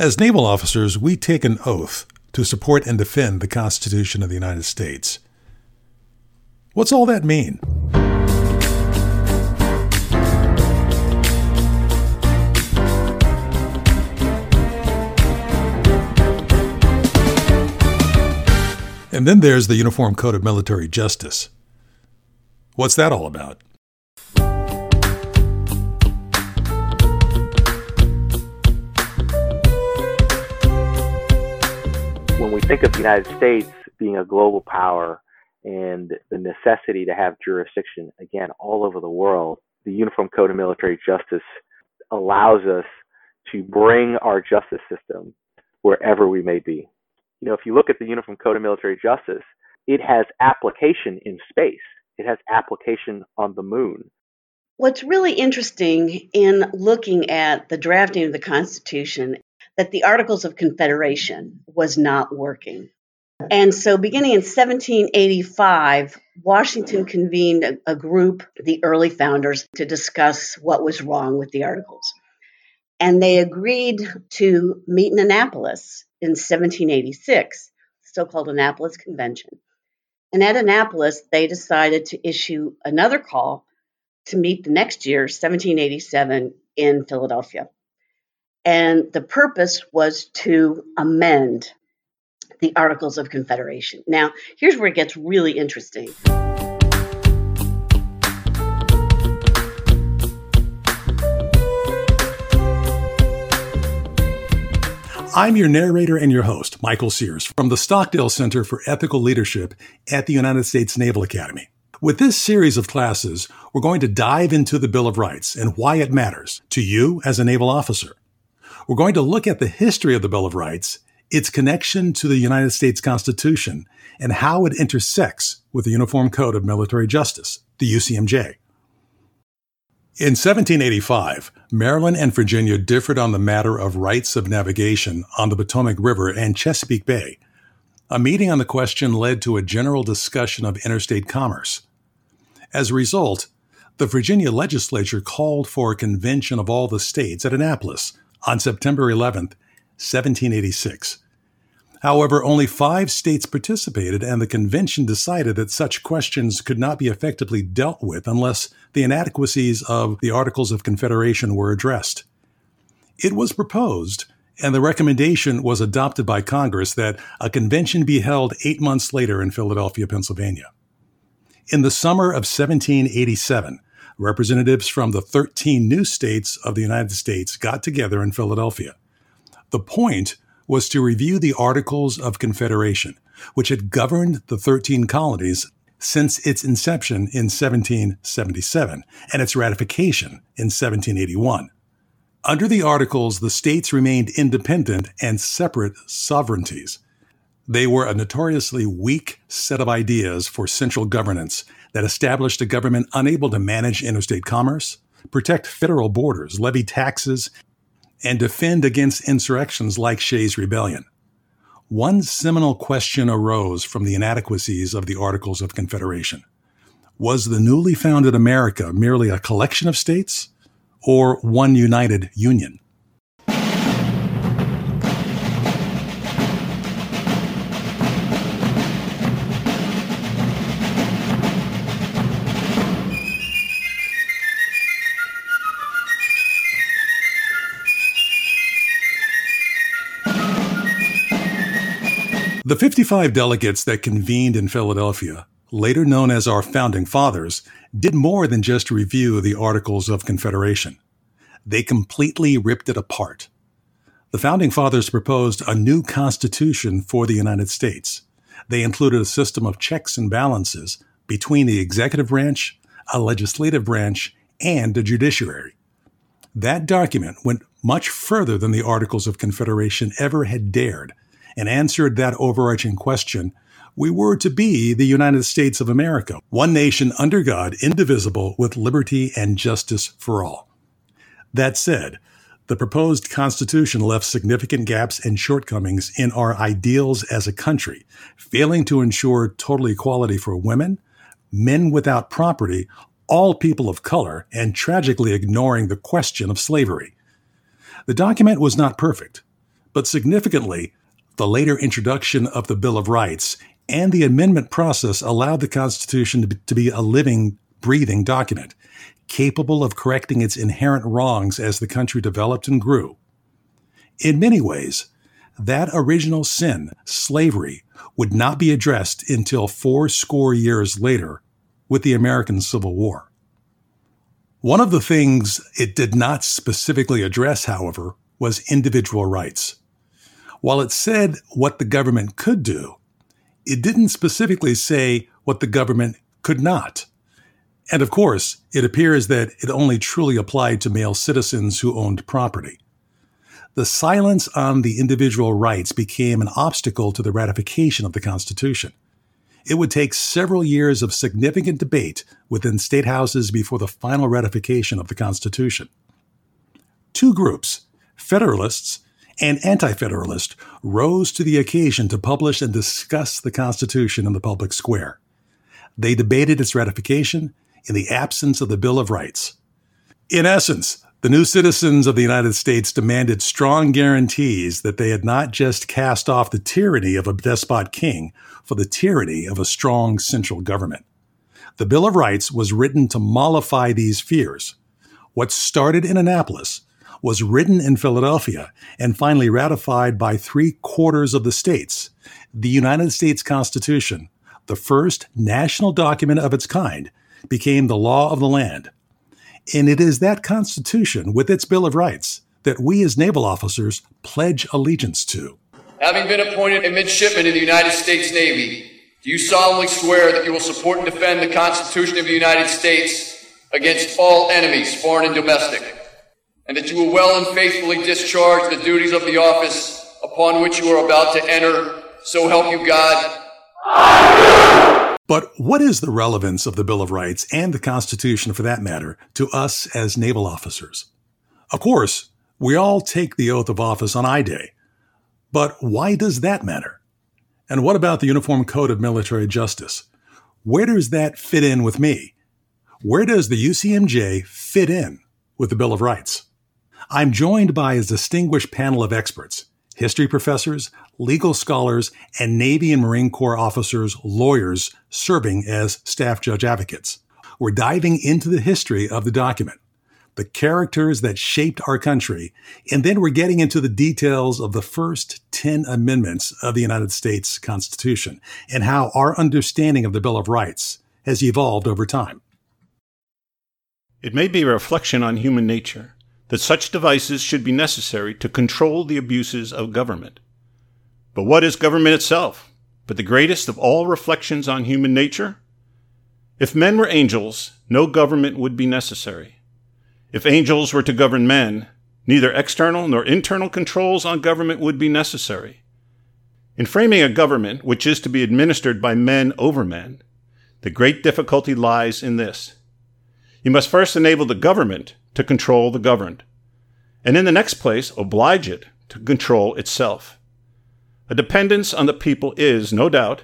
As naval officers, we take an oath to support and defend the Constitution of the United States. What's all that mean? And then there's the Uniform Code of Military Justice. What's that all about? When we think of the United States being a global power and the necessity to have jurisdiction, again, all over the world, the Uniform Code of Military Justice allows us to bring our justice system wherever we may be. You know, if you look at the Uniform Code of Military Justice, it has application in space. It has application on the moon. What's really interesting in looking at the drafting of the Constitution that the Articles of Confederation was not working. And so, beginning in 1785, Washington convened a, a, group, the early founders, to discuss what was wrong with the Articles. And they agreed to meet in Annapolis in 1786, so called Annapolis Convention. And at Annapolis, they decided to issue another call to meet the next year, 1787, in Philadelphia. And the purpose was to amend the Articles of Confederation. Now, here's where it gets really interesting. I'm your narrator and your host, Michael Sears, from the Stockdale Center for Ethical Leadership at the United States Naval Academy. With this series of classes, we're going to dive into the Bill of Rights and why it matters to you as a naval officer. We're going to look at the history of the Bill of Rights, its connection to the United States Constitution, and how it intersects with the Uniform Code of Military Justice, the UCMJ. In 1785, Maryland and Virginia differed on the matter of rights of navigation on the Potomac River and Chesapeake Bay. A meeting on the question led to a general discussion of interstate commerce. As a result, the Virginia legislature called for a convention of all the states at Annapolis on September 11, 1786. However, only five states participated, and the convention decided that such questions could not be effectively dealt with unless the inadequacies of the Articles of Confederation were addressed. It was proposed, and the recommendation was adopted by Congress, that a convention be held eight months later in Philadelphia, Pennsylvania. In the summer of 1787, representatives from the 13 new states of the United States got together in Philadelphia. The point was to review the Articles of Confederation, which had governed the 13 colonies since its inception in 1777 and its ratification in 1781. Under the Articles, the states remained independent and separate sovereignties. They were a notoriously weak set of ideas for central governance that established a government unable to manage interstate commerce, protect federal borders, levy taxes, and defend against insurrections like Shays' Rebellion. One seminal question arose from the inadequacies of the Articles of Confederation. Was the newly founded America merely a collection of states or one united union? The 55 delegates that convened in Philadelphia, later known as our founding fathers, did more than just review the Articles of Confederation. They completely ripped it apart. The founding fathers proposed a new constitution for the United States. They included a system of checks and balances between the executive branch, a legislative branch, and a judiciary. That document went much further than the Articles of Confederation ever had dared and answered that overarching question, we were to be the United States of America, one nation under God, indivisible, with liberty and justice for all. That said, the proposed Constitution left significant gaps and shortcomings in our ideals as a country, failing to ensure total equality for women, men without property, all people of color, and tragically ignoring the question of slavery. The document was not perfect, But significantly, the later introduction of the Bill of Rights and the amendment process allowed the Constitution to be, a living, breathing document, capable of correcting its inherent wrongs as the country developed and grew. In many ways, that original sin, slavery, would not be addressed until four score years later with the American Civil War. One of the things it did not specifically address, however, was individual rights. While it said what the government could do, it didn't specifically say what the government could not. And of course, it appears that it only truly applied to male citizens who owned property. The silence on the individual rights became an obstacle to the ratification of the Constitution. It would take several years of significant debate within state houses before the final ratification of the Constitution. Two groups, Federalists and anti federalist, rose to the occasion to publish and discuss the Constitution in the public square. They debated its ratification in the absence of the Bill of Rights. In essence, the new citizens of the United States demanded strong guarantees that they had not just cast off the tyranny of a despot king for the tyranny of a strong central government. The Bill of Rights was written to mollify these fears. What started in Annapolis was written in Philadelphia and finally ratified by three quarters of the states. The United States Constitution, the first national document of its kind, became the law of the land. And it is that Constitution, with its Bill of Rights, that we as naval officers pledge allegiance to. Having been appointed a midshipman in the United States Navy, do you solemnly swear that you will support and defend the Constitution of the United States against all enemies, foreign and domestic, and that you will well and faithfully discharge the duties of the office upon which you are about to enter, so help you God? But what is the relevance of the Bill of Rights and the Constitution, for that matter, to us as naval officers? Of course, we all take the oath of office on I Day. But why does that matter? And what about the Uniform Code of Military Justice? Where does that fit in with me? Where does the UCMJ fit in with the Bill of Rights? I'm joined by a distinguished panel of experts history professors, legal scholars, and Navy and Marine Corps officers, lawyers serving as staff judge advocates. We're diving into the history of the document, the characters that shaped our country, and then we're getting into the details of the first 10 amendments of the United States Constitution and how our understanding of the Bill of Rights has evolved over time. It may be a reflection on human nature that such devices should be necessary to control the abuses of government. But what is government itself but the greatest of all reflections on human nature? If men were angels, no government would be necessary. If angels were to govern men, neither external nor internal controls on government would be necessary. In framing a government which is to be administered by men over men, the great difficulty lies in this. You must first enable the government to control the governed, and in the next place, oblige it to control itself. A dependence on the people is, no doubt,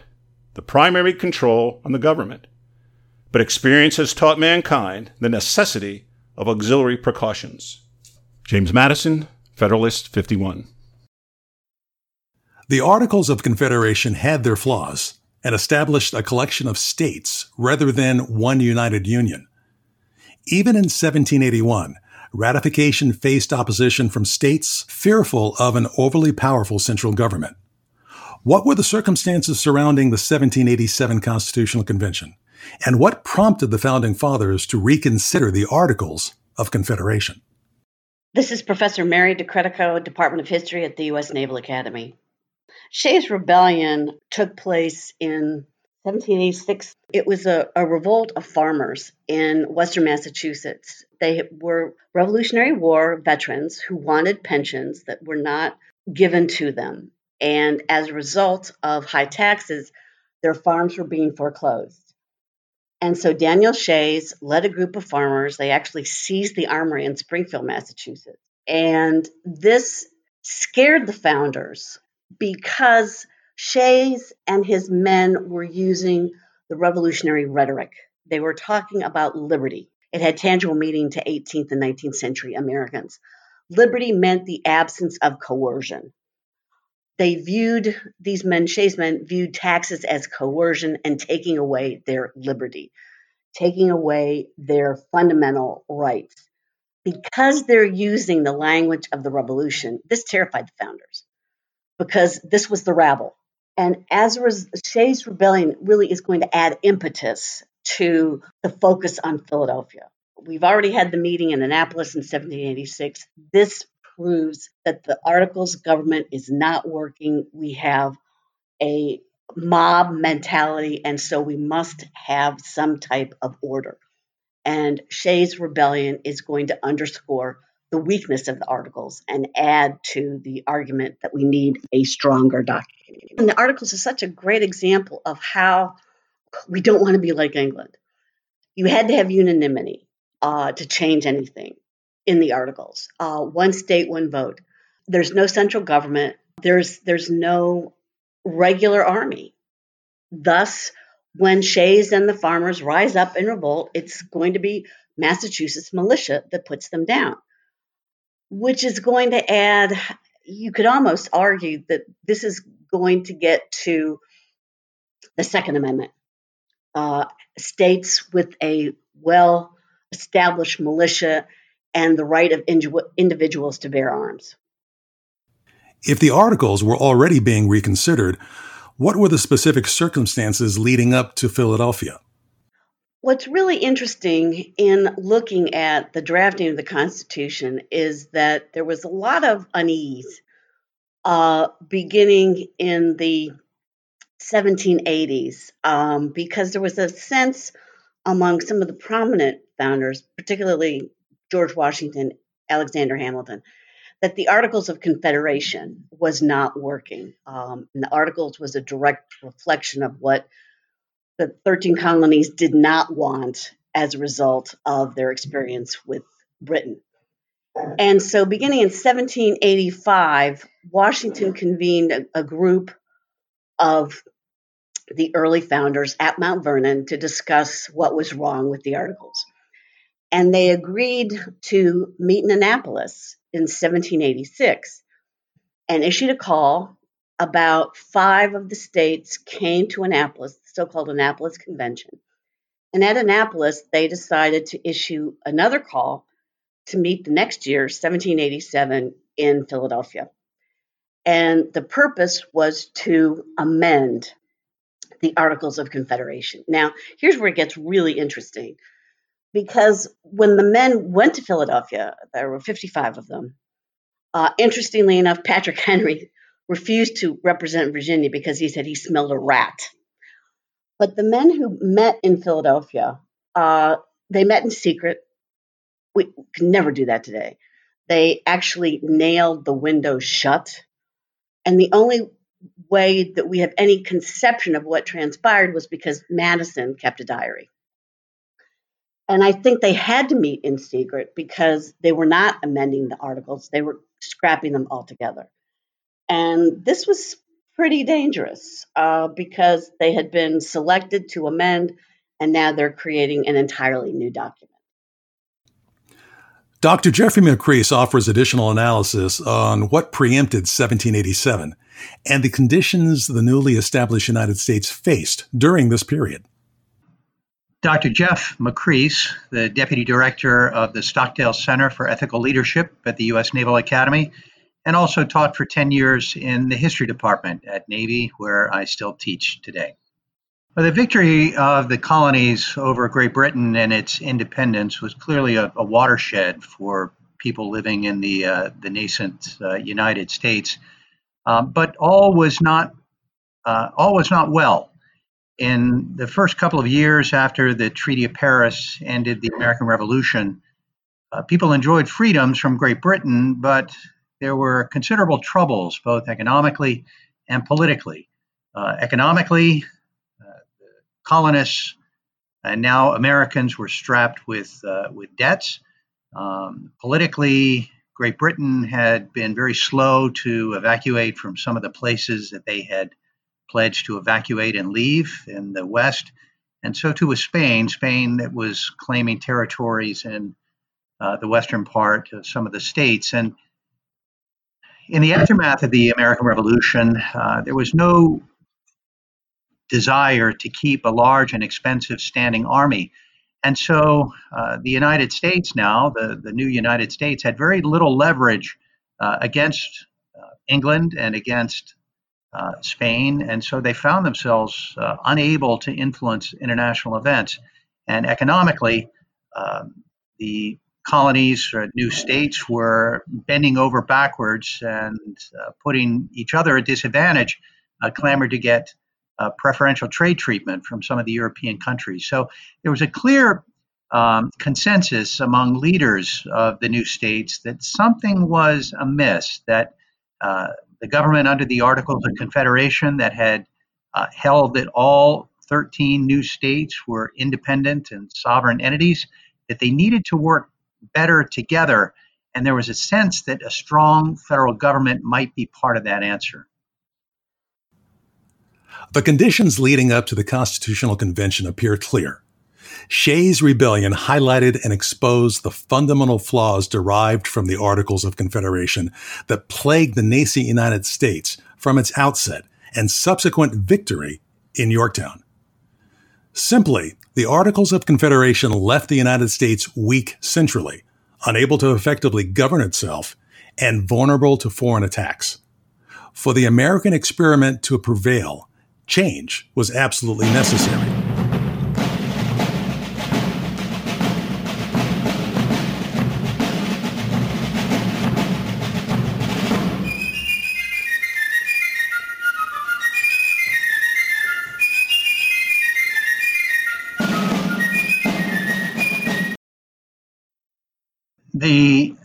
the primary control on the government, but experience has taught mankind the necessity of auxiliary precautions. James Madison, Federalist 51. The Articles of Confederation had their flaws and established a collection of states rather than one united union. Even in 1781, ratification faced opposition from states fearful of an overly powerful central government. What were the circumstances surrounding the 1787 Constitutional Convention? And what prompted the Founding Fathers to reconsider the Articles of Confederation? This is Professor Mary DeCredico, Department of History at the U.S. Naval Academy. Shays Rebellion took place in 1786, it was a, a, revolt of farmers in Western Massachusetts. They were Revolutionary War veterans who wanted pensions that were not given to them. And as a result of high taxes, their farms were being foreclosed. And so Daniel Shays led a group of farmers. They actually seized the armory in Springfield, Massachusetts. And this scared the founders because Shays and his men were using the revolutionary rhetoric. They were talking about liberty. It had tangible meaning to 18th and 19th century Americans. Liberty meant the absence of coercion. they viewed these men, Shays men, viewed taxes as coercion and taking away their liberty, taking away their fundamental rights. Because they're using the language of the revolution, this terrified the founders because this was the rabble. And as a Shays Rebellion really is going to add impetus to the focus on Philadelphia. We've already had the meeting in Annapolis in 1786. This proves that the Articles government is not working. We have a mob mentality, and so we must have some type of order. And Shays Rebellion is going to underscore the weakness of the Articles and add to the argument that we need a stronger document. And the Articles is such a great example of how we don't want to be like England. You had to have unanimity uh, to change anything in the articles. Uh, one state, one vote. There's no central government. There's there's no regular army. Thus, when Shays and the farmers rise up in revolt, it's going to be Massachusetts militia that puts them down, which is going to add. You could almost argue that this is going to get to the Second Amendment. Uh, states with a well established militia and the right of individuals to bear arms. If the articles were already being reconsidered, what were the specific circumstances leading up to Philadelphia? What's really interesting in looking at the drafting of the Constitution is that there was a lot of unease uh, beginning in the 1780s um, because there was a sense among some of the prominent founders, particularly George Washington, Alexander Hamilton, that the Articles of Confederation was not working. Um, and the Articles was a direct reflection of what the 13 colonies did not want as a result of their experience with Britain. And so, beginning in 1785, Washington convened a, a group of the early founders at Mount Vernon to discuss what was wrong with the Articles and they agreed to meet in Annapolis in 1786 and issued a call. About five of the states came to Annapolis, the so called Annapolis Convention. And at Annapolis, they decided to issue another call to meet the next year, 1787, in Philadelphia. And the purpose was to amend the Articles of Confederation. Now, here's where it gets really interesting because when the men went to Philadelphia, there were 55 of them. Uh, interestingly enough, Patrick Henry refused to represent Virginia because he said he smelled a rat. But the men who met in Philadelphia, uh, they met in secret. We could never do that today. They actually nailed the windows shut. And the only way that we have any conception of what transpired was because Madison kept a diary. And I think they had to meet in secret because they were not amending the articles, they were scrapping them altogether. And this was pretty dangerous uh, because they had been selected to amend, and now they're creating an entirely new document. Dr. Jeffrey Macris offers additional analysis on what preempted 1787 and the conditions the newly established United States faced during this period. Dr. Jeff Macris, the Deputy Director of the Stockdale Center for Ethical Leadership at the U.S. Naval Academy, and also taught for 10 years in the History Department at Navy, where I still teach today. Well, the victory of the colonies over Great Britain and its independence was clearly a, a watershed for people living in the, uh, the nascent uh, United States. Um, but all was not uh, all was not well in the first couple of years after the Treaty of Paris ended the American Revolution, uh, people enjoyed freedoms from Great Britain, but there were considerable troubles, both economically and politically. Uh, economically, uh, colonists and now Americans were strapped with uh, with debts. Um, politically, Great Britain had been very slow to evacuate from some of the places that they had pledged to evacuate and leave in the West. And so too was Spain. Spain that was claiming territories in uh, the western part of some of the states. And in the aftermath of the American Revolution, uh, there was no desire to keep a large and expensive standing army. And so uh, the United States now, the, the new United States, had very little leverage uh, against uh, England and against uh, Spain. And so they found themselves uh, unable to influence international events. And economically, um, the colonies or new states were bending over backwards and uh, putting each other at disadvantage, uh, clamored to get uh, preferential trade treatment from some of the European countries. So there was a clear um, consensus among leaders of the new states that something was amiss, that uh, the government under the Articles of Confederation that had uh, held that all 13 new states were independent and sovereign entities, that they needed to work better together. And there was a sense that a strong federal government might be part of that answer. The conditions leading up to the Constitutional Convention appear clear. Shays' rebellion highlighted and exposed the fundamental flaws derived from the Articles of Confederation that plagued the nascent United States from its outset and subsequent victory in Yorktown. Simply, the Articles of Confederation left the United States weak centrally, unable to effectively govern itself, and vulnerable to foreign attacks. For the American experiment to prevail, change was absolutely necessary.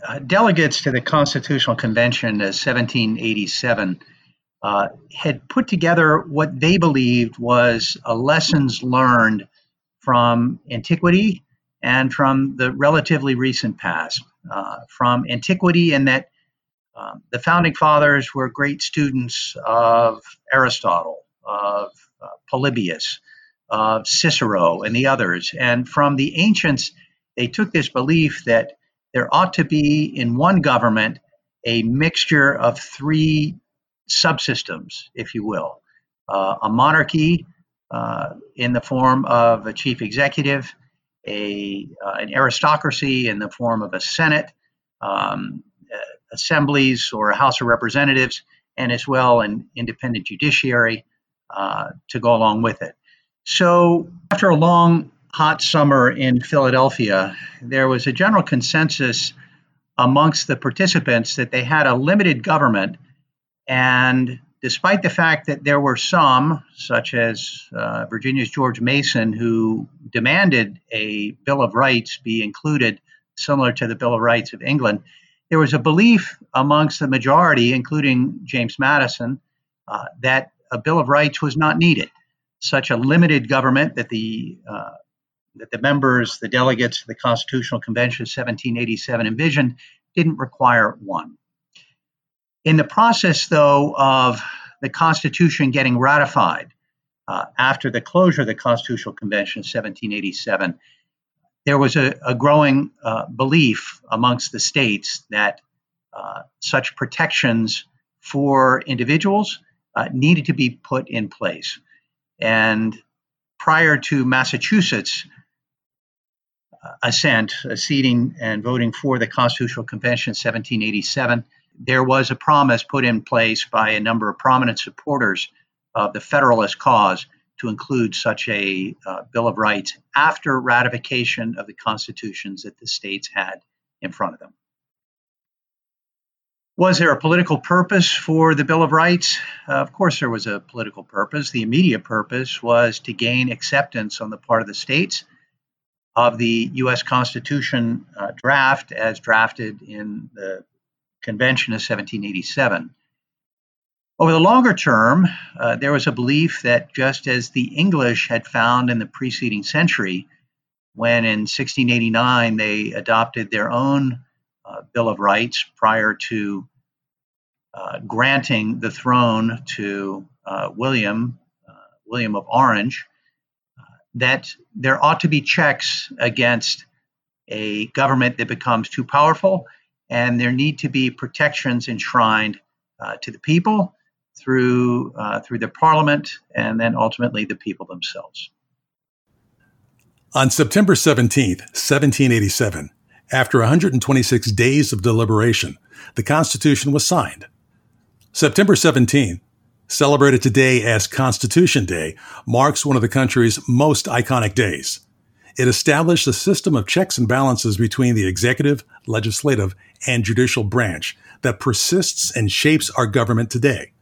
Uh, delegates to the Constitutional Convention of 1787 uh, had put together what they believed was lessons learned from antiquity and from the relatively recent past. Uh, from antiquity, in that um, the founding fathers were great students of Aristotle, of uh, Polybius, of Cicero, and the others. And from the ancients, they took this belief that there ought to be in one government a mixture of three subsystems, if you will uh, a monarchy uh, in the form of a chief executive, a, uh, an aristocracy in the form of a Senate, um, uh, assemblies or a House of Representatives, and as well an independent judiciary uh, to go along with it. So, after a long hot summer in Philadelphia, there was a general consensus amongst the participants that they had a limited government. And despite the fact that there were some, such as uh, Virginia's George Mason, who demanded a Bill of Rights be included, similar to the Bill of Rights of England, there was a belief amongst the majority, including James Madison, uh, that a Bill of Rights was not needed. Such a limited government that the uh, that the members, the delegates of the Constitutional Convention of 1787 envisioned didn't require one. In the process, though, of the Constitution getting ratified uh, after the closure of the Constitutional Convention of 1787, there was a, a growing uh, belief amongst the states that uh, such protections for individuals uh, needed to be put in place. And prior to Massachusetts assent, acceding and voting for the Constitutional Convention 1787, there was a promise put in place by a number of prominent supporters of the Federalist cause to include such a uh, Bill of Rights after ratification of the constitutions that the states had in front of them. Was there a political purpose for the Bill of Rights? Uh, of course, there was a political purpose. The immediate purpose was to gain acceptance on the part of the states of the U.S. Constitution uh, draft as drafted in the Convention of 1787. Over the longer term, uh, there was a belief that just as the English had found in the preceding century, when in 1689 they adopted their own uh, Bill of Rights prior to uh, granting the throne to uh, William, uh, William of Orange, that there ought to be checks against a government that becomes too powerful, and there need to be protections enshrined uh, to the people through uh, through the parliament and then ultimately the people themselves. On September 17th, 1787, after 126 days of deliberation, the Constitution was signed. September 17th, celebrated today as Constitution Day, marks one of the country's most iconic days. It established a system of checks and balances between the executive, legislative, and judicial branch that persists and shapes our government today.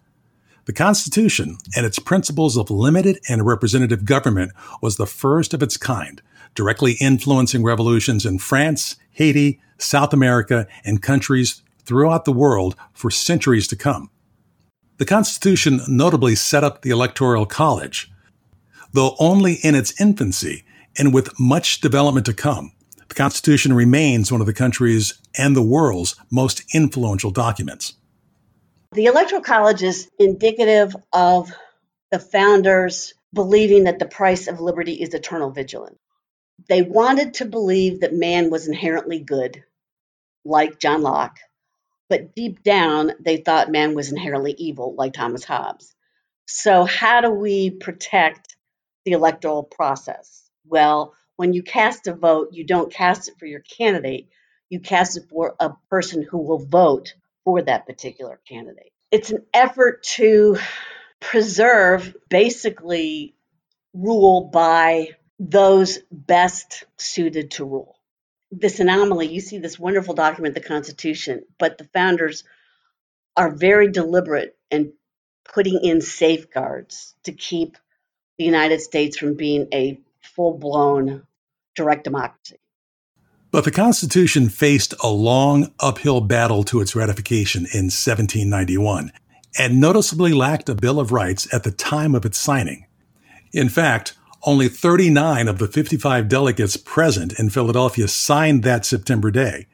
The Constitution and its principles of limited and representative government was the first of its kind, directly influencing revolutions in France, Haiti, South America, and countries throughout the world for centuries to come. The Constitution notably set up the Electoral College. Though only in its infancy and with much development to come, the Constitution remains one of the country's and the world's most influential documents. The Electoral College is indicative of the founders believing that the price of liberty is eternal vigilance. They wanted to believe that man was inherently good, like John Locke, but deep down, they thought man was inherently evil, like Thomas Hobbes. So, how do we protect the electoral process? Well, when you cast a vote, you don't cast it for your candidate, you cast it for a person who will vote for that particular candidate. It's an effort to preserve basically rule by those best suited to rule this anomaly, you see this wonderful document, the Constitution, but the founders are very deliberate in putting in safeguards to keep the United States from being a full blown direct democracy. But the Constitution faced a long uphill battle to its ratification in 1791 and noticeably lacked a Bill of Rights at the time of its signing. In fact, only 39 of the 55 delegates present in Philadelphia signed that September day.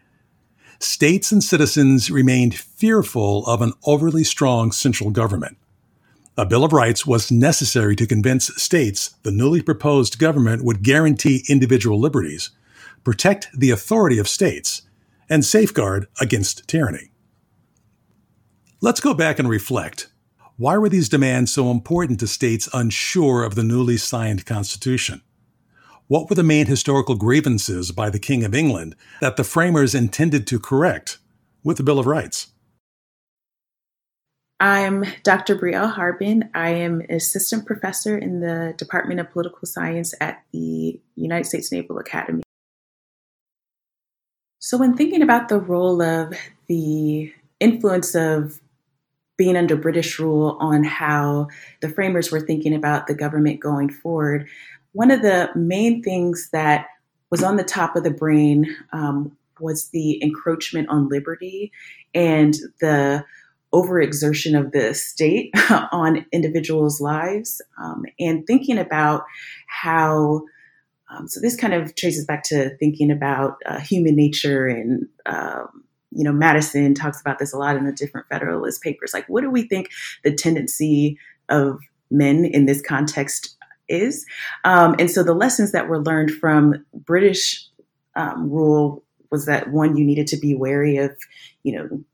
States and citizens remained fearful of an overly strong central government. A Bill of Rights was necessary to convince states the newly proposed government would guarantee individual liberties, protect the authority of states, and safeguard against tyranny. Let's go back and reflect why were these demands so important to states unsure of the newly signed Constitution? What were the main historical grievances by the King of England that the framers intended to correct with the Bill of Rights? I'm Dr. Brielle Harbin. I am an assistant professor in the Department of Political Science at the United States Naval Academy. So, when thinking about the role of the influence of being under British rule on how the framers were thinking about the government going forward, one of the main things that was on the top of the brain um, was the encroachment on liberty and the overexertion of the state on individuals' lives, um, and thinking about how. Um, so this kind of traces back to thinking about uh, human nature and um, you know, Madison talks about this a lot in the different Federalist papers. Like, what do we think the tendency of men in this context is? Um, and so the lessons that were learned from British um, rule was that one, you needed to be wary of, you know,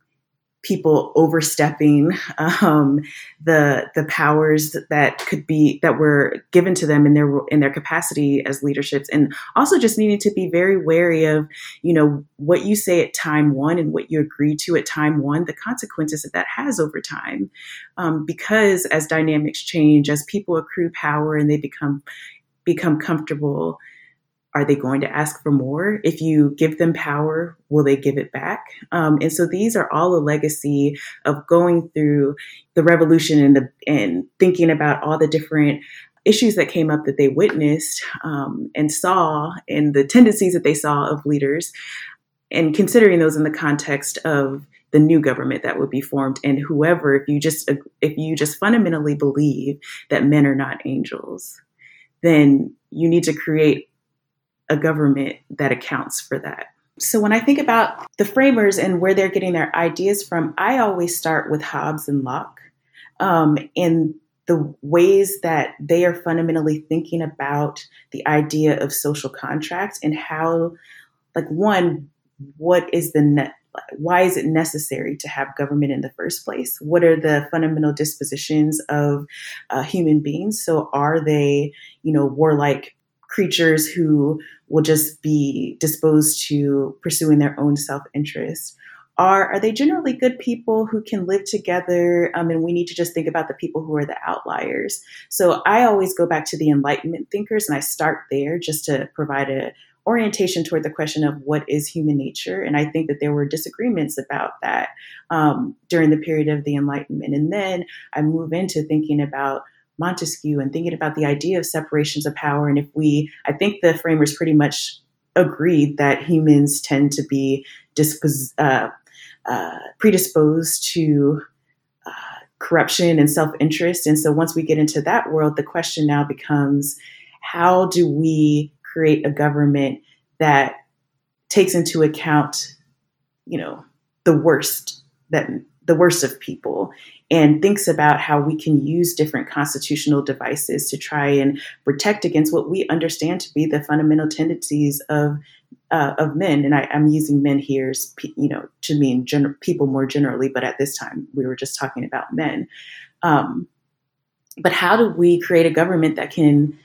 people overstepping um, the the powers that could be that were given to them in their in their capacity as leaderships, and also just needing to be very wary of you know what you say at time one and what you agree to at time one, the consequences that that has over time, um, because as dynamics change, as people accrue power and they become become comfortable are they going to ask for more? If you give them power, will they give it back? Um, and so these are all a legacy of going through the revolution and the and thinking about all the different issues that came up that they witnessed um, and saw, and the tendencies that they saw of leaders, and considering those in the context of the new government that would be formed and whoever if you just if you just fundamentally believe that men are not angels then you need to create a government that accounts for that. So when I think about the framers and where they're getting their ideas from, I always start with Hobbes and Locke um, and the ways that they are fundamentally thinking about the idea of social contracts and how, like, one, what is the net why is it necessary to have government in the first place? What are the fundamental dispositions of uh, human beings? So, are they, you know, warlike creatures who will just be disposed to pursuing their own self interest? Are, are they generally good people who can live together? Um, and we need to just think about the people who are the outliers. So I always go back to the Enlightenment thinkers and I start there just to provide a, orientation toward the question of what is human nature. And I think that there were disagreements about that um, during the period of the Enlightenment. And then I move into thinking about Montesquieu and thinking about the idea of separations of power. And if we, I think the framers pretty much agreed that humans tend to be dispos- uh, uh, predisposed to uh, corruption and self interest. And so once we get into that world, the question now becomes how do we create a government that takes into account, you know, the worst that the worst of people and thinks about how we can use different constitutional devices to try and protect against what we understand to be the fundamental tendencies of uh, of men. And I, am using men here, as, you know, to mean gen- people more generally, but at this time we were just talking about men. Um, but how do we create a government that can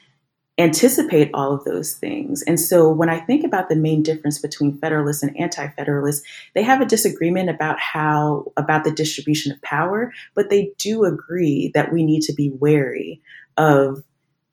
anticipate all of those things. And so when I think about the main difference between federalists and anti-federalists, they have a disagreement about how about the distribution of power, but they do agree that we need to be wary of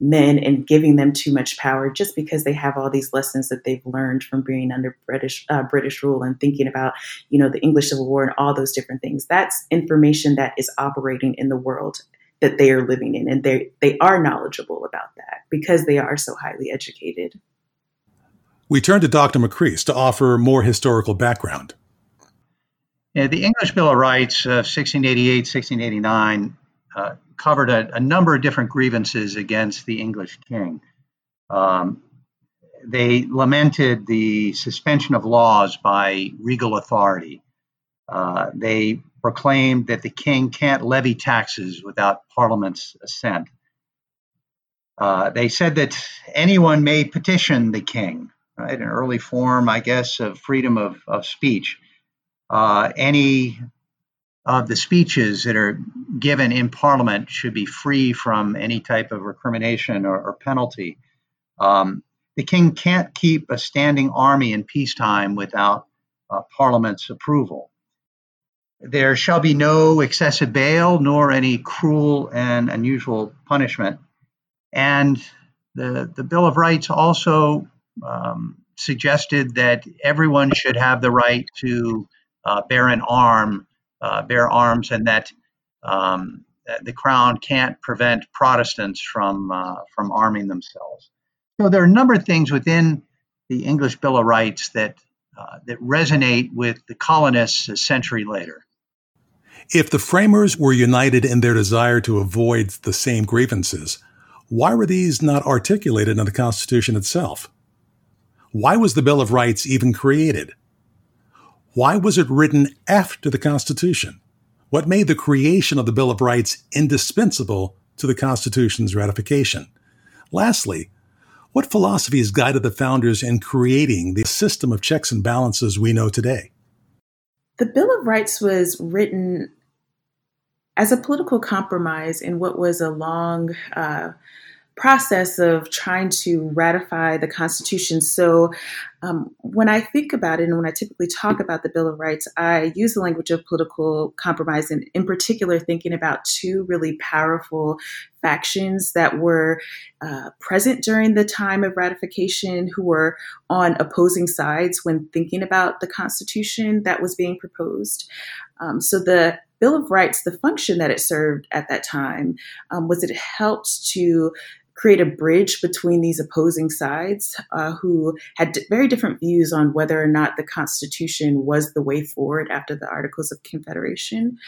men and giving them too much power just because they have all these lessons that they've learned from being under British uh, British rule and thinking about you know the English Civil War and all those different things. That's information that is operating in the world that they are living in and they they are knowledgeable about that because they are so highly educated. We turn to Dr. Macris to offer more historical background. Yeah, the English Bill of Rights of 1688, 1689 uh, covered a, a, number of different grievances against the English king. Um, they lamented the suspension of laws by regal authority. Uh, they proclaimed that the king can't levy taxes without Parliament's assent. Uh, they said that anyone may petition the king, right? An early form, I guess, of freedom of, of speech. Uh, any of the speeches that are given in Parliament should be free from any type of recrimination or, or penalty. Um, the king can't keep a standing army in peacetime without uh, Parliament's approval. There shall be no excessive bail nor any cruel and unusual punishment. And the, the Bill of Rights also um, suggested that everyone should have the right to uh, bear an arm, uh, bear arms, and that um, the crown can't prevent Protestants from uh, from arming themselves. So there are a number of things within the English Bill of Rights that uh, that resonate with the colonists a century later. If the framers were united in their desire to avoid the same grievances, why were these not articulated in the Constitution itself? Why was the Bill of Rights even created? Why was it written after the Constitution? What made the creation of the Bill of Rights indispensable to the Constitution's ratification? Lastly, what philosophies guided the founders in creating the system of checks and balances we know today? The Bill of Rights was written as a political compromise in what was a long uh, process of trying to ratify the Constitution. So, um, when I think about it and when I typically talk about the Bill of Rights, I use the language of political compromise, and in particular, thinking about two really powerful factions that were uh, present during the time of ratification who were on opposing sides when thinking about the Constitution that was being proposed. Um, so, the Bill of Rights, the function that it served at that time um, was it helped to create a bridge between these opposing sides uh, who had very different views on whether or not the Constitution was the way forward after the Articles of Confederation.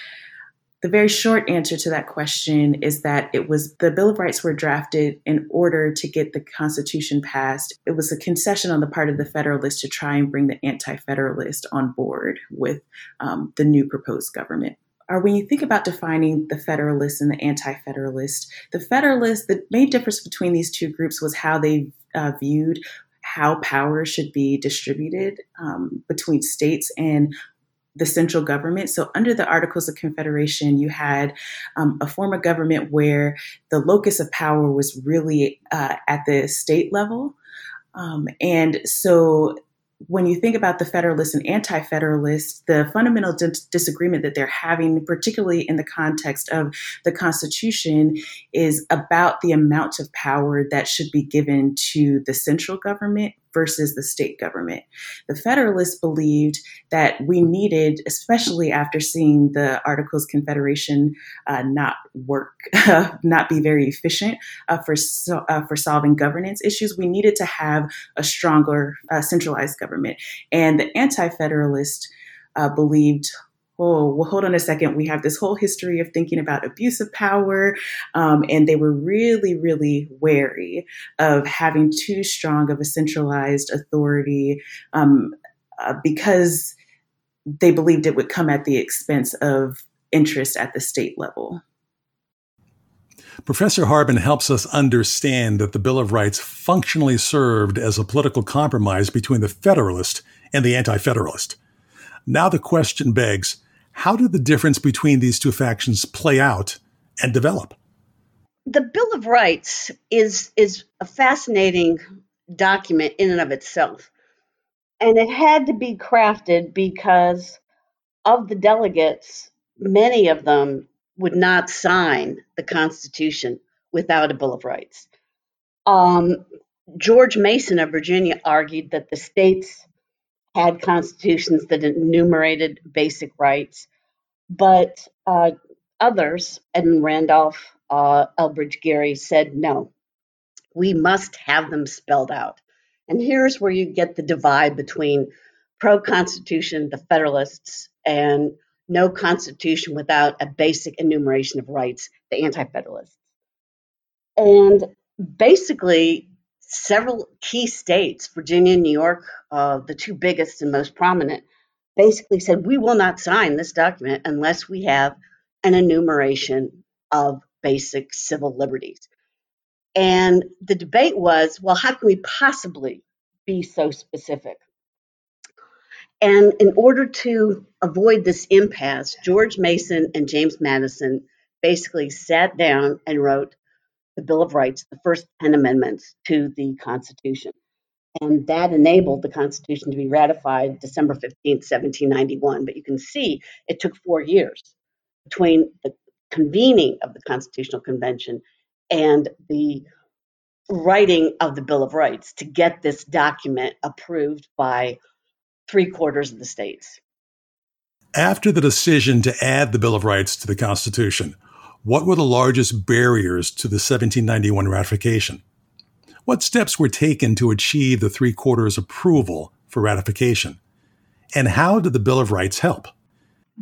The very short answer to that question is that it was the Bill of Rights were drafted in order to get the Constitution passed. It was a concession on the part of the Federalists to try and bring the Anti Federalist on board with um, the new proposed government or when you think about defining the Federalist and the Anti Federalist, the Federalist, the main difference between these two groups was how they uh, viewed how power should be distributed um, between states and the central government. So, under the Articles of Confederation, you had um, a form of government where the locus of power was really uh, at the state level. Um, and so, when you think about the Federalists and Anti Federalists, the fundamental dis- disagreement that they're having, particularly in the context of the Constitution, is about the amount of power that should be given to the central government versus the state government. The Federalists believed that we needed, especially after seeing the Articles Confederation uh, not work, not be very efficient uh, for so, uh, for solving governance issues, we needed to have a stronger uh, centralized government. And the Anti-Federalists uh, believed oh, well, hold on a second. We have this whole history of thinking about abuse of power. Um, and they were really, really wary of having too strong of a centralized authority um, uh, because they believed it would come at the expense of interest at the state level. Professor Harbin helps us understand that the Bill of Rights functionally served as a political compromise between the Federalist and the Anti Federalist. Now the question begs how did the difference between these two factions play out and develop? The Bill of Rights is is a fascinating document in and of itself. And it had to be crafted because of the delegates, many of them would not sign the Constitution without a Bill of Rights. Um, George Mason of Virginia argued that the states had constitutions that enumerated basic rights, but uh, others, Edmund Randolph, uh, Elbridge Gerry, said no, we must have them spelled out. And here's where you get the divide between pro Constitution, the Federalists, and no Constitution without a basic enumeration of rights, the Anti Federalists. And basically, several key states, Virginia, and New York, uh, the two biggest and most prominent, basically said, we will not sign this document unless we have an enumeration of basic civil liberties. And the debate was, well, how can we possibly be so specific? And in order to avoid this impasse, George Mason and James Madison basically sat down and wrote the Bill of Rights, the first 10 amendments to the Constitution. And that enabled the Constitution to be ratified December 15th, 1791. But you can see it took four years between the convening of the Constitutional Convention and the writing of the Bill of Rights to get this document approved by three quarters of the states. After the decision to add the Bill of Rights to the Constitution, what were the largest barriers to the 1791 ratification? What steps were taken to achieve the three quarters approval for ratification? And how did the Bill of Rights help?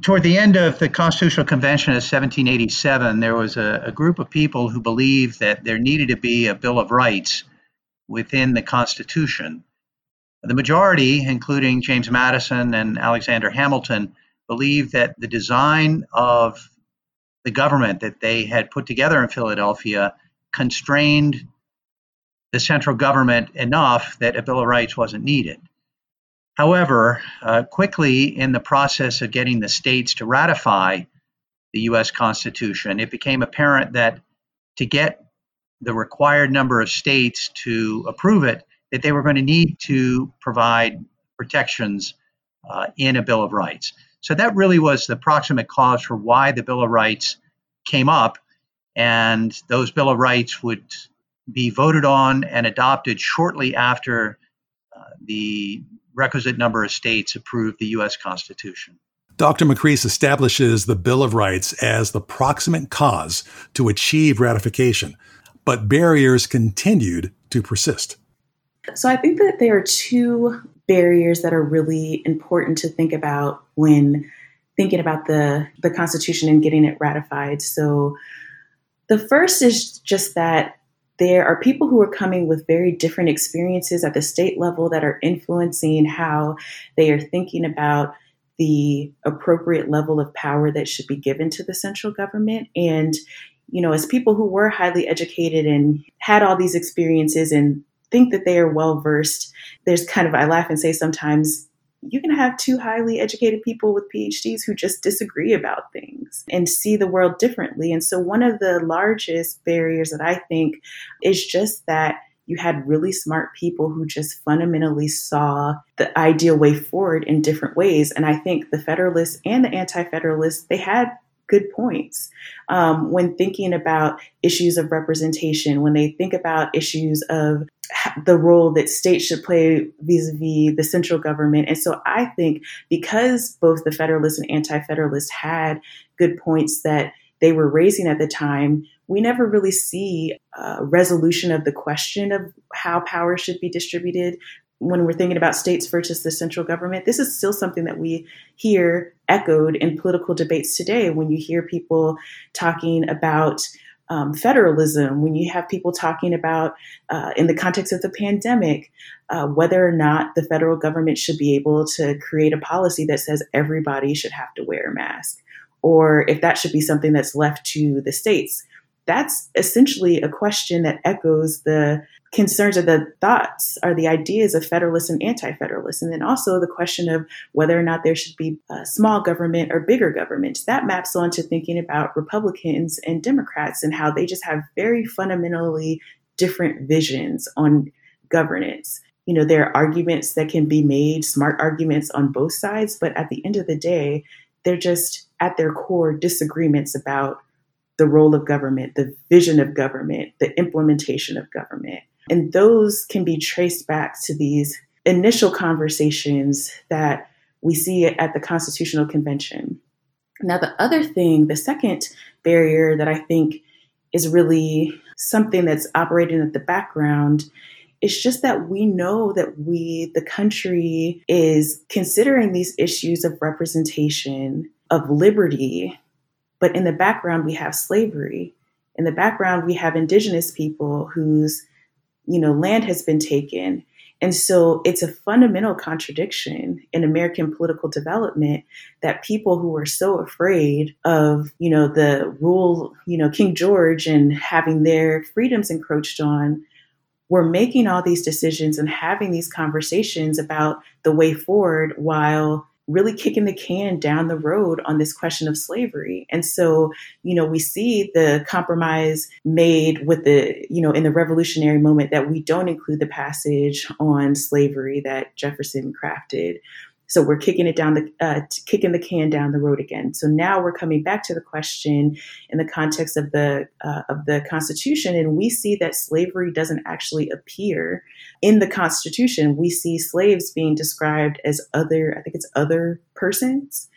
Toward the end of the Constitutional Convention of 1787, there was a, a group of people who believed that there needed to be a Bill of Rights within the Constitution. The majority, including James Madison and Alexander Hamilton, believed that the design of the government that they had put together in Philadelphia constrained the central government enough that a Bill of Rights wasn't needed. However, uh, quickly in the process of getting the states to ratify the U.S. Constitution, it became apparent that to get the required number of states to approve it, that they were going to need to provide protections uh, in a Bill of Rights. So that really was the proximate cause for why the Bill of Rights came up. And those Bill of Rights would be voted on and adopted shortly after uh, the requisite number of states approved the U.S. Constitution. Dr. Macris establishes the Bill of Rights as the proximate cause to achieve ratification, but barriers continued to persist. So I think that there are two barriers that are really important to think about when thinking about the the Constitution and getting it ratified. So the first is just that there are people who are coming with very different experiences at the state level that are influencing how they are thinking about the appropriate level of power that should be given to the central government and you know as people who were highly educated and had all these experiences and think that they are well versed. There's kind of, I laugh and say sometimes you can have two highly educated people with PhDs who just disagree about things and see the world differently. And so, one of the largest barriers that I think is just that you had really smart people who just fundamentally saw the ideal way forward in different ways. And I think the Federalists and the Anti Federalists, they had good points um, when thinking about issues of representation, when they think about issues of the role that states should play vis-a-vis the central government. And so I think because both the Federalists and Anti-Federalists had good points that they were raising at the time, we never really see a resolution of the question of how power should be distributed when we're thinking about states versus the central government. This is still something that we hear echoed in political debates today when you hear people talking about um, federalism, when you have people talking about, uh, in the context of the pandemic, uh, whether or not the federal government should be able to create a policy that says everybody should have to wear a mask, or if that should be something that's left to the states that's essentially a question that echoes the concerns or the thoughts or the ideas of federalists and anti-federalists and then also the question of whether or not there should be a small government or bigger government. That maps onto thinking about republicans and democrats and how they just have very fundamentally different visions on governance. You know there are arguments that can be made smart arguments on both sides but at the end of the day they're just at their core disagreements about the role of government, the vision of government, the implementation of government. And those can be traced back to these initial conversations that we see at the Constitutional Convention. Now, the other thing, the second barrier that I think is really something that's operating at the background it's just that we know that we, the country, is considering these issues of representation, of liberty, but in the background, we have slavery. In the background, we have indigenous people whose, you know, land has been taken. And so it's a fundamental contradiction in American political development that people who are so afraid of, you know, the rule, you know, King George and having their freedoms encroached on were making all these decisions and having these conversations about the way forward while really kicking the can down the road on this question of slavery. And so, you know, we see the compromise made with the, you know, in the revolutionary moment that we don't include the passage on slavery that Jefferson crafted. So we're kicking it down the uh, kicking the can down the road again. So now we're coming back to the question in the context of the uh, of the Constitution, and we see that slavery doesn't actually appear in the Constitution. We see slaves being described as other. I think it's other persons,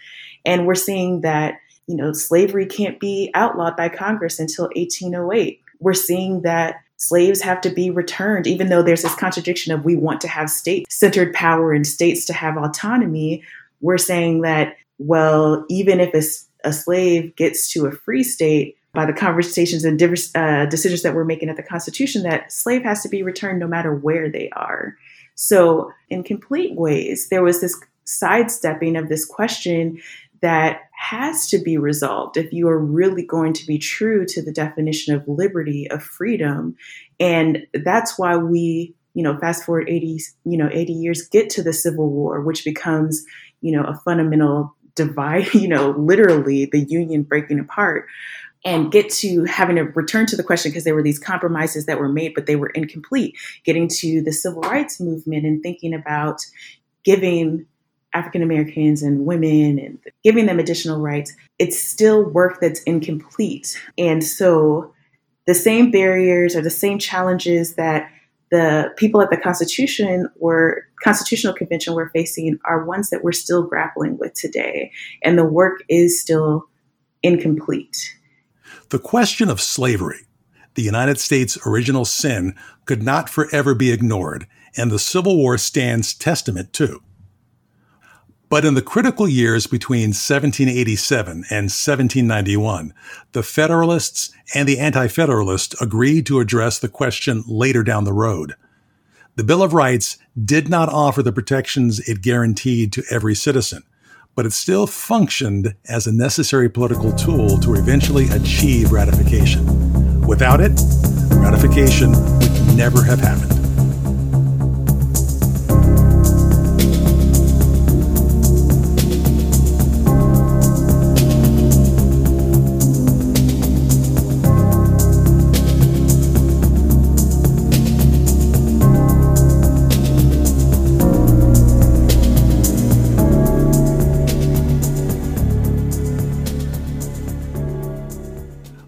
and we're seeing that you know slavery can't be outlawed by Congress until 1808. We're seeing that slaves have to be returned, even though there's this contradiction of we want to have state centered power and states to have autonomy. We're saying that, well, even if a, a slave gets to a free state, by the conversations and uh, decisions that we're making at the Constitution, that slave has to be returned no matter where they are. So, in complete ways, there was this sidestepping of this question that has to be resolved if you are really going to be true to the definition of liberty of freedom. And that's why we you know fast forward 80 you know 80 years get to the civil war which becomes you know a fundamental divide you know literally the union breaking apart and get to having to return to the question because there were these compromises that were made but they were incomplete. Getting to the civil rights movement and thinking about giving African Americans and women and giving them additional rights, it's still work that's incomplete. And so the same barriers or the same challenges that the people at the Constitution were Constitutional Convention were facing are ones that we're still grappling with today. And the work is still incomplete. The question of slavery, the United States' original sin, could not forever be ignored, and the Civil War stands testament to. But in the critical years between 1787 and 1791, the Federalists and the Anti Federalists agreed to address the question later down the road. The Bill of Rights did not offer the protections it guaranteed to every citizen, but it still functioned as a necessary political tool to eventually achieve ratification. Without it, ratification would never have happened.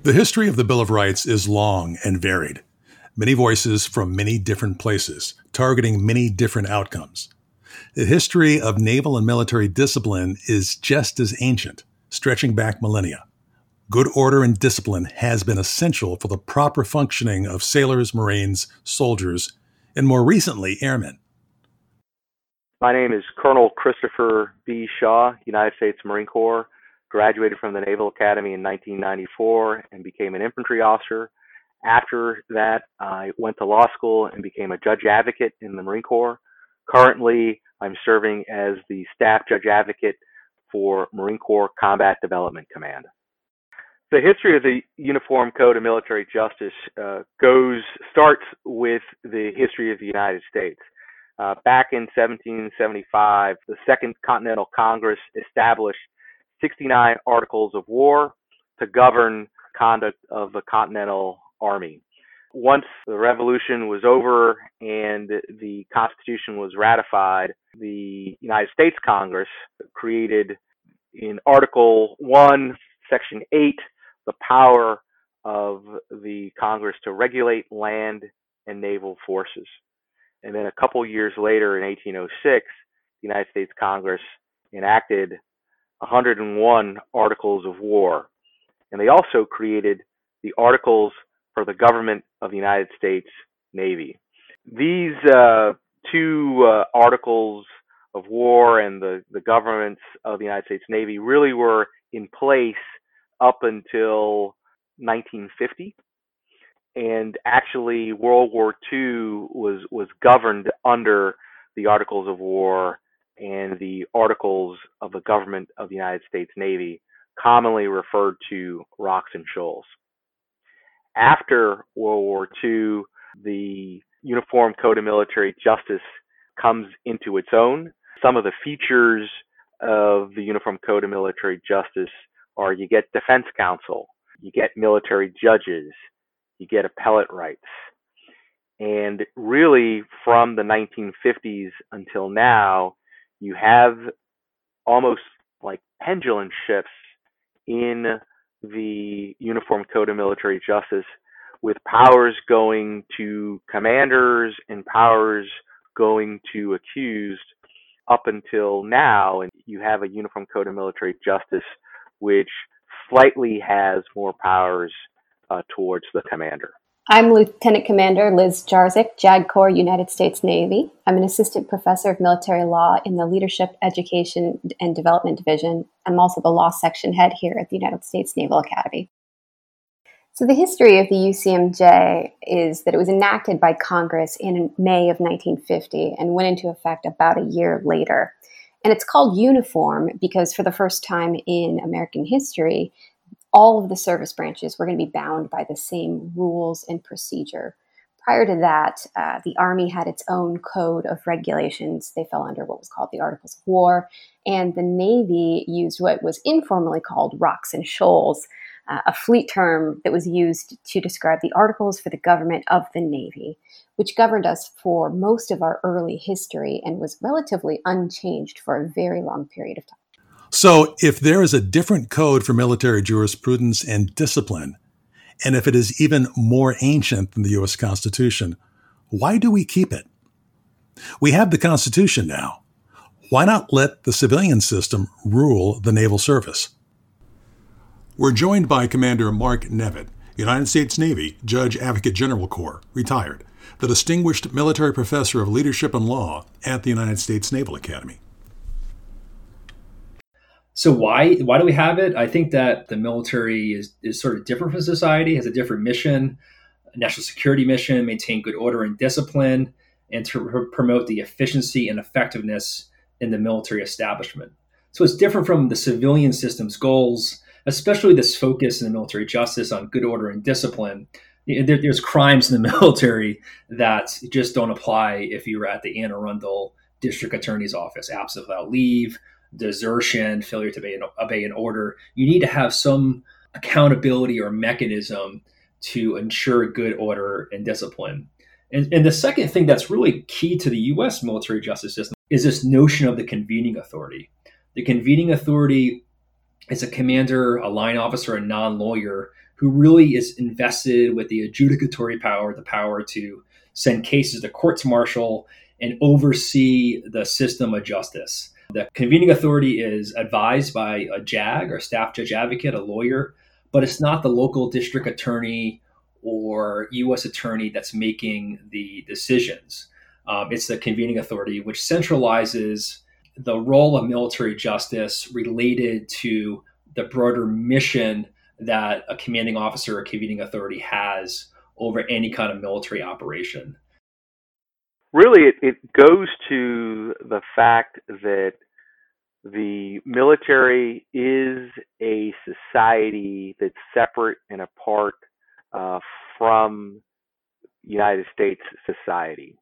The history of the Bill of Rights is long and varied. Many voices from many different places, targeting many different outcomes. The history of naval and military discipline is just as ancient, stretching back millennia. Good order and discipline has been essential for the proper functioning of sailors, Marines, soldiers, and more recently, airmen. My name is Colonel Christopher B. Shaw, United States Marine Corps. Graduated from the Naval Academy in 1994 and became an infantry officer. After that, I went to law school and became a judge advocate in the Marine Corps. Currently, I'm serving as the staff judge advocate for Marine Corps Combat Development Command the history of the Uniform Code of Military Justice uh, goes starts with the history of the United States. Uh, back in 1775, the Second Continental Congress established 69 articles of war to govern conduct of the Continental Army. Once the revolution was over and the Constitution was ratified, the United States Congress created in Article 1, Section 8, the power of the Congress to regulate land and naval forces. And then a couple years later, in 1806, the United States Congress enacted 101 Articles of War. And they also created the Articles for the Government of the United States Navy. These uh, two uh, Articles of War and the, the governments of the United States Navy really were in place up until 1950 and actually World War II was was governed under the Articles of War and the Articles of the Government of the United States Navy, commonly referred to Rocks and Shoals. After World War II, the Uniform Code of Military Justice comes into its own. Some of the features of the Uniform Code of Military Justice are you get defense counsel, you get military judges, you get appellate rights. And really, from the 1950s until now, you have almost like pendulum shifts in the Uniform Code of Military Justice with powers going to commanders and powers going to accused up until now. And you have a Uniform Code of Military Justice which slightly has more powers uh, towards the commander. I'm Lieutenant Commander Liz Jarzik, JAG Corps, United States Navy. I'm an assistant professor of military law in the Leadership, Education, and Development Division. I'm also the law section head here at the United States Naval Academy. So, the history of the UCMJ is that it was enacted by Congress in May of 1950 and went into effect about a year later. And it's called uniform because for the first time in American history, all of the service branches were going to be bound by the same rules and procedure. Prior to that, uh, the Army had its own code of regulations. They fell under what was called the Articles of War, and the Navy used what was informally called rocks and shoals, uh, a fleet term that was used to describe the articles for the government of the Navy which governed us for most of our early history and was relatively unchanged for a very long period of time. So, if there is a different code for military jurisprudence and discipline, and if it is even more ancient than the U.S. Constitution, why do we keep it? We have the Constitution now. Why not let the civilian system rule the naval service? We're joined by Commander Mark Nevitt, United States Navy Judge Advocate General Corps, retired the Distinguished Military Professor of Leadership and Law at the United States Naval Academy. So why why do we have it? I think that the military is, is sort of different from society, has a different mission, a national security mission, maintain good order and discipline, and to promote the efficiency and effectiveness in the military establishment. So it's different from the civilian system's goals, especially this focus in the military justice on good order and discipline, there, there's crimes in the military that just don't apply if you're at the Anne Arundel District Attorney's Office. absent without leave, desertion, failure to obey an, obey an order. You need to have some accountability or mechanism to ensure good order and discipline. And, and the second thing that's really key to the U.S. military justice system is this notion of the convening authority. The convening authority is a commander, a line officer, a non lawyer who really is invested with the adjudicatory power, the power to send cases to courts martial and oversee the system of justice. The convening authority is advised by a JAG or staff judge advocate, a lawyer, but it's not the local district attorney or U.S. attorney that's making the decisions. Um, it's the convening authority, which centralizes the role of military justice related to the broader mission that a commanding officer or convening authority has over any kind of military operation. Really, it, it goes to the fact that the military is a society that's separate and apart uh, from United States society.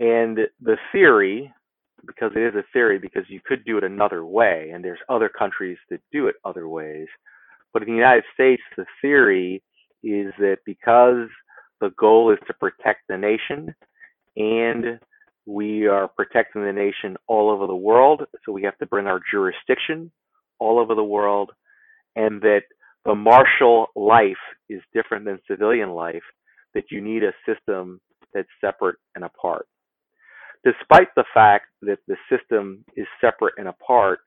And the theory, because it is a theory, because you could do it another way, and there's other countries that do it other ways. But in the United States, the theory is that because the goal is to protect the nation and we are protecting the nation all over the world, so we have to bring our jurisdiction all over the world, and that the martial life is different than civilian life, that you need a system that's separate and apart. Despite the fact that the system is separate and apart,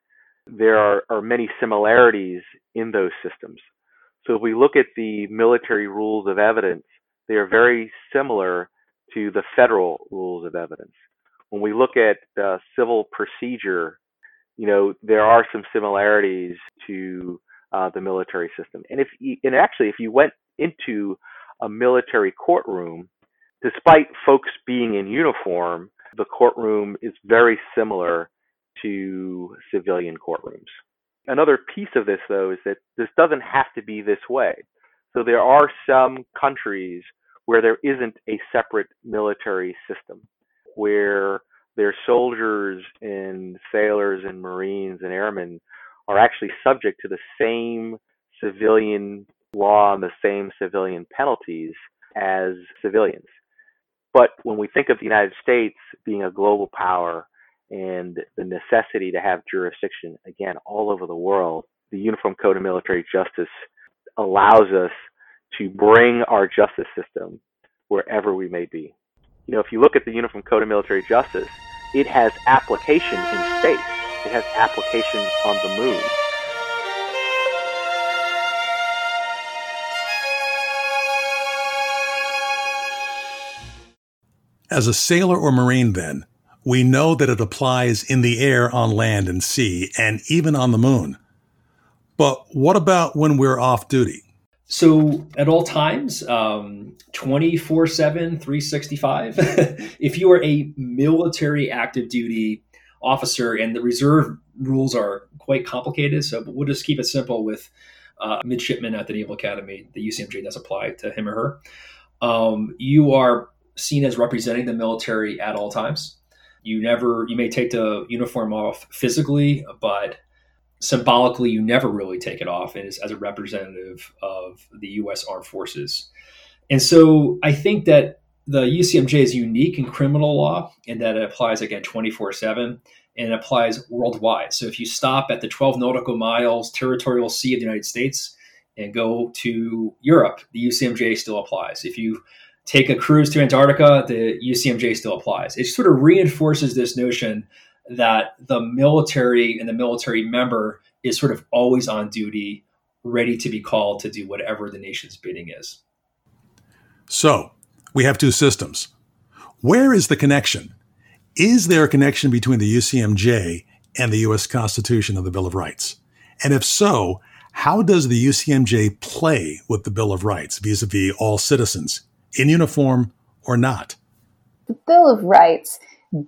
there are, are many similarities in those systems. So if we look at the military rules of evidence, they are very similar to the federal rules of evidence. When we look at uh, civil procedure, you know, there are some similarities to uh, the military system. And if you, and actually, if you went into a military courtroom, despite folks being in uniform, the courtroom is very similar to civilian courtrooms. Another piece of this, though, is that this doesn't have to be this way. So there are some countries where there isn't a separate military system, where their soldiers and sailors and marines and airmen are actually subject to the same civilian law and the same civilian penalties as civilians. But when we think of the United States being a global power and the necessity to have jurisdiction, again, all over the world, the Uniform Code of Military Justice allows us to bring our justice system wherever we may be. You know, if you look at the Uniform Code of Military Justice, it has application in space. It has application on the moon. As a sailor or marine, then, we know that it applies in the air, on land and sea, and even on the moon. But what about when we're off duty? So, at all times, um, 24 7, 365, if you are a military active duty officer, and the reserve rules are quite complicated, so we'll just keep it simple with uh, midshipman at the Naval Academy, the UCMJ does apply to him or her. Um, you are seen as representing the military at all times. You never, you may take the uniform off physically, but symbolically, you never really take it off as, as a representative of the U.S. Armed Forces. And so I think that the UCMJ is unique in criminal law in that it applies again 24 7 and it applies worldwide. So if you stop at the 12 nautical miles territorial sea of the United States and go to Europe, the UCMJ still applies. If you take a cruise to Antarctica, the UCMJ still applies. It sort of reinforces this notion that the military and the military member is sort of always on duty, ready to be called to do whatever the nation's bidding is. So, we have two systems. Where is the connection? Is there a connection between the UCMJ and the U.S. Constitution and the Bill of Rights? And if so, how does the UCMJ play with the Bill of Rights vis a vis all citizens, in uniform or not? The Bill of Rights,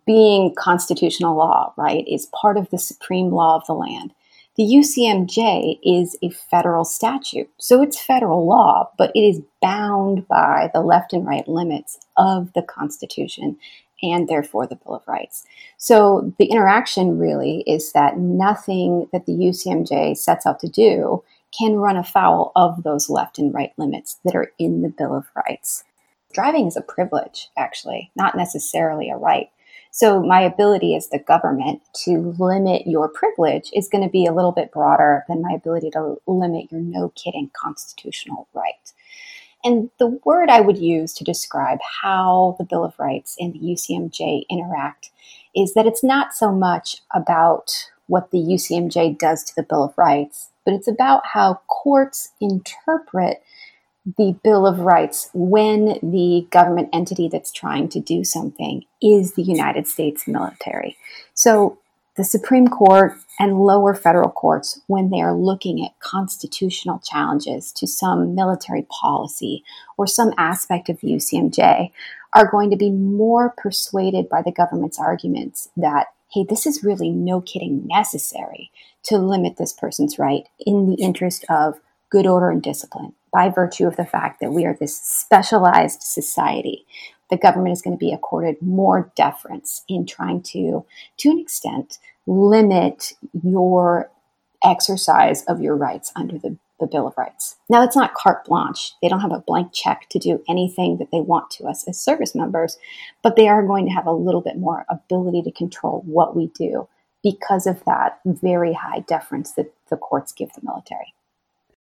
being constitutional law, right, is part of the supreme law of the land. The UCMJ is a federal statute, so it's federal law, but it is bound by the left and right limits of the Constitution and therefore the Bill of Rights. So the interaction really is that nothing that the UCMJ sets out to do can run afoul of those left and right limits that are in the Bill of Rights. Driving is a privilege, actually, not necessarily a right. So my ability as the government to limit your privilege is going to be a little bit broader than my ability to limit your no kidding constitutional right. And the word I would use to describe how the Bill of Rights and the UCMJ interact is that it's not so much about what the UCMJ does to the Bill of Rights, but it's about how courts interpret the Bill of Rights when the government entity that's trying to do something is the United States military. So the Supreme Court and lower federal courts, when they are looking at constitutional challenges to some military policy or some aspect of the UCMJ, are going to be more persuaded by the government's arguments that, hey, this is really no kidding necessary to limit this person's right in the interest of good order and discipline by virtue of the fact that we are this specialized society. The government is going to be accorded more deference in trying to, to an extent, limit your exercise of your rights under the, the Bill of Rights. Now, it's not carte blanche. They don't have a blank check to do anything that they want to us as service members, but they are going to have a little bit more ability to control what we do because of that very high deference that the courts give the military.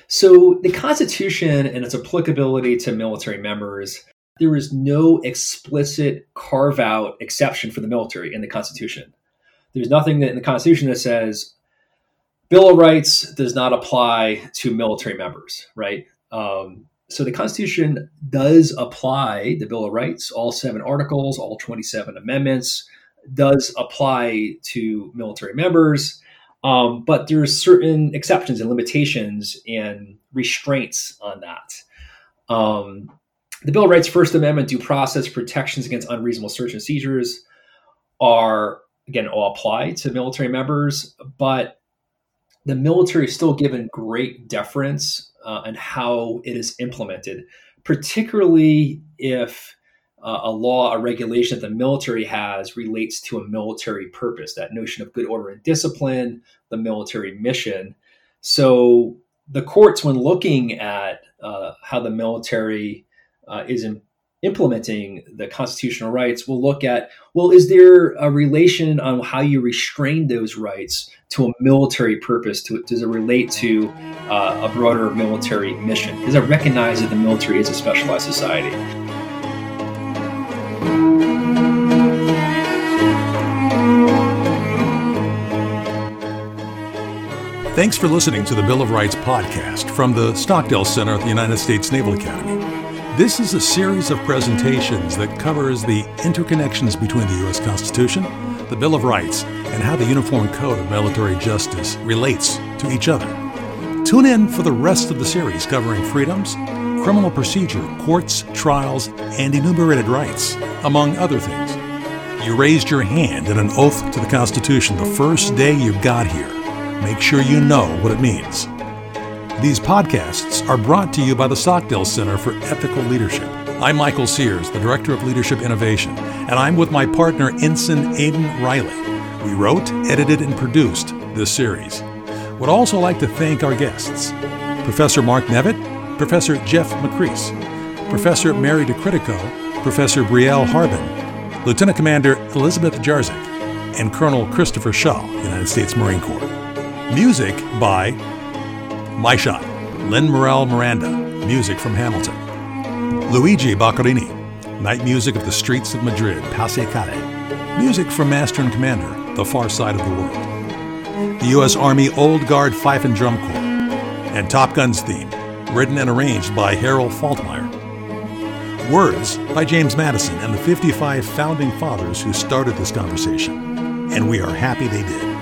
So, the Constitution and its applicability to military members, there is no explicit carve out exception for the military in the Constitution. There's nothing in the Constitution that says Bill of Rights does not apply to military members, right? Um, so the Constitution does apply the Bill of Rights, all seven articles, all 27 amendments, does apply to military members. Um, but there's certain exceptions and limitations and restraints on that. Um, the Bill of Rights First Amendment due process protections against unreasonable search and seizures are again all apply to military members, but the military is still given great deference uh, how it is implemented, particularly if uh, a law, a regulation that the military has relates to a military purpose, that notion of good order and discipline, the military mission. So the courts, when looking at uh, how the military uh, is in, implementing the constitutional rights, will look at well, is there a relation on how you restrain those rights to a military purpose? To, does it relate to uh, a broader military mission? Does it recognize that the military is a specialized society? Thanks for listening to the Bill of Rights podcast from the Stockdale Center at the United States Naval Academy. This is a series of presentations that covers the interconnections between the U.S. Constitution, the Bill of Rights, and how the Uniform Code of Military Justice relates to each other. Tune in for the rest of the series covering freedoms, criminal procedure, courts, trials, and enumerated rights, among other things. You raised your hand in an oath to the Constitution the first day you got here. Make sure you know what it means. These podcasts are brought to you by the Stockdale Center for Ethical Leadership. I'm Michael Sears, the Director of Leadership Innovation, and I'm with my partner Ensign Aidan Riley. We wrote, edited, and produced this series. Would also like to thank our guests Professor Mark Nevitt, Professor Jeff Macris, Professor Mary DeCritico, Professor Brielle Harbin, Lieutenant Commander Elizabeth Jarzik, and Colonel Christopher Shaw, United States Marine Corps. Music by My Shot, Lin-Manuel Miranda, music from Hamilton. Luigi Boccherini, night music of the streets of Madrid, Passa Calle, music from Master and Commander, The Far Side of the World. The U.S. Army Old Guard Fife and Drum Corps, and Top Gun's theme, written and arranged by Harold Faltermeyer. Words by James Madison and the 55 founding fathers who started this conversation, and we are happy they did.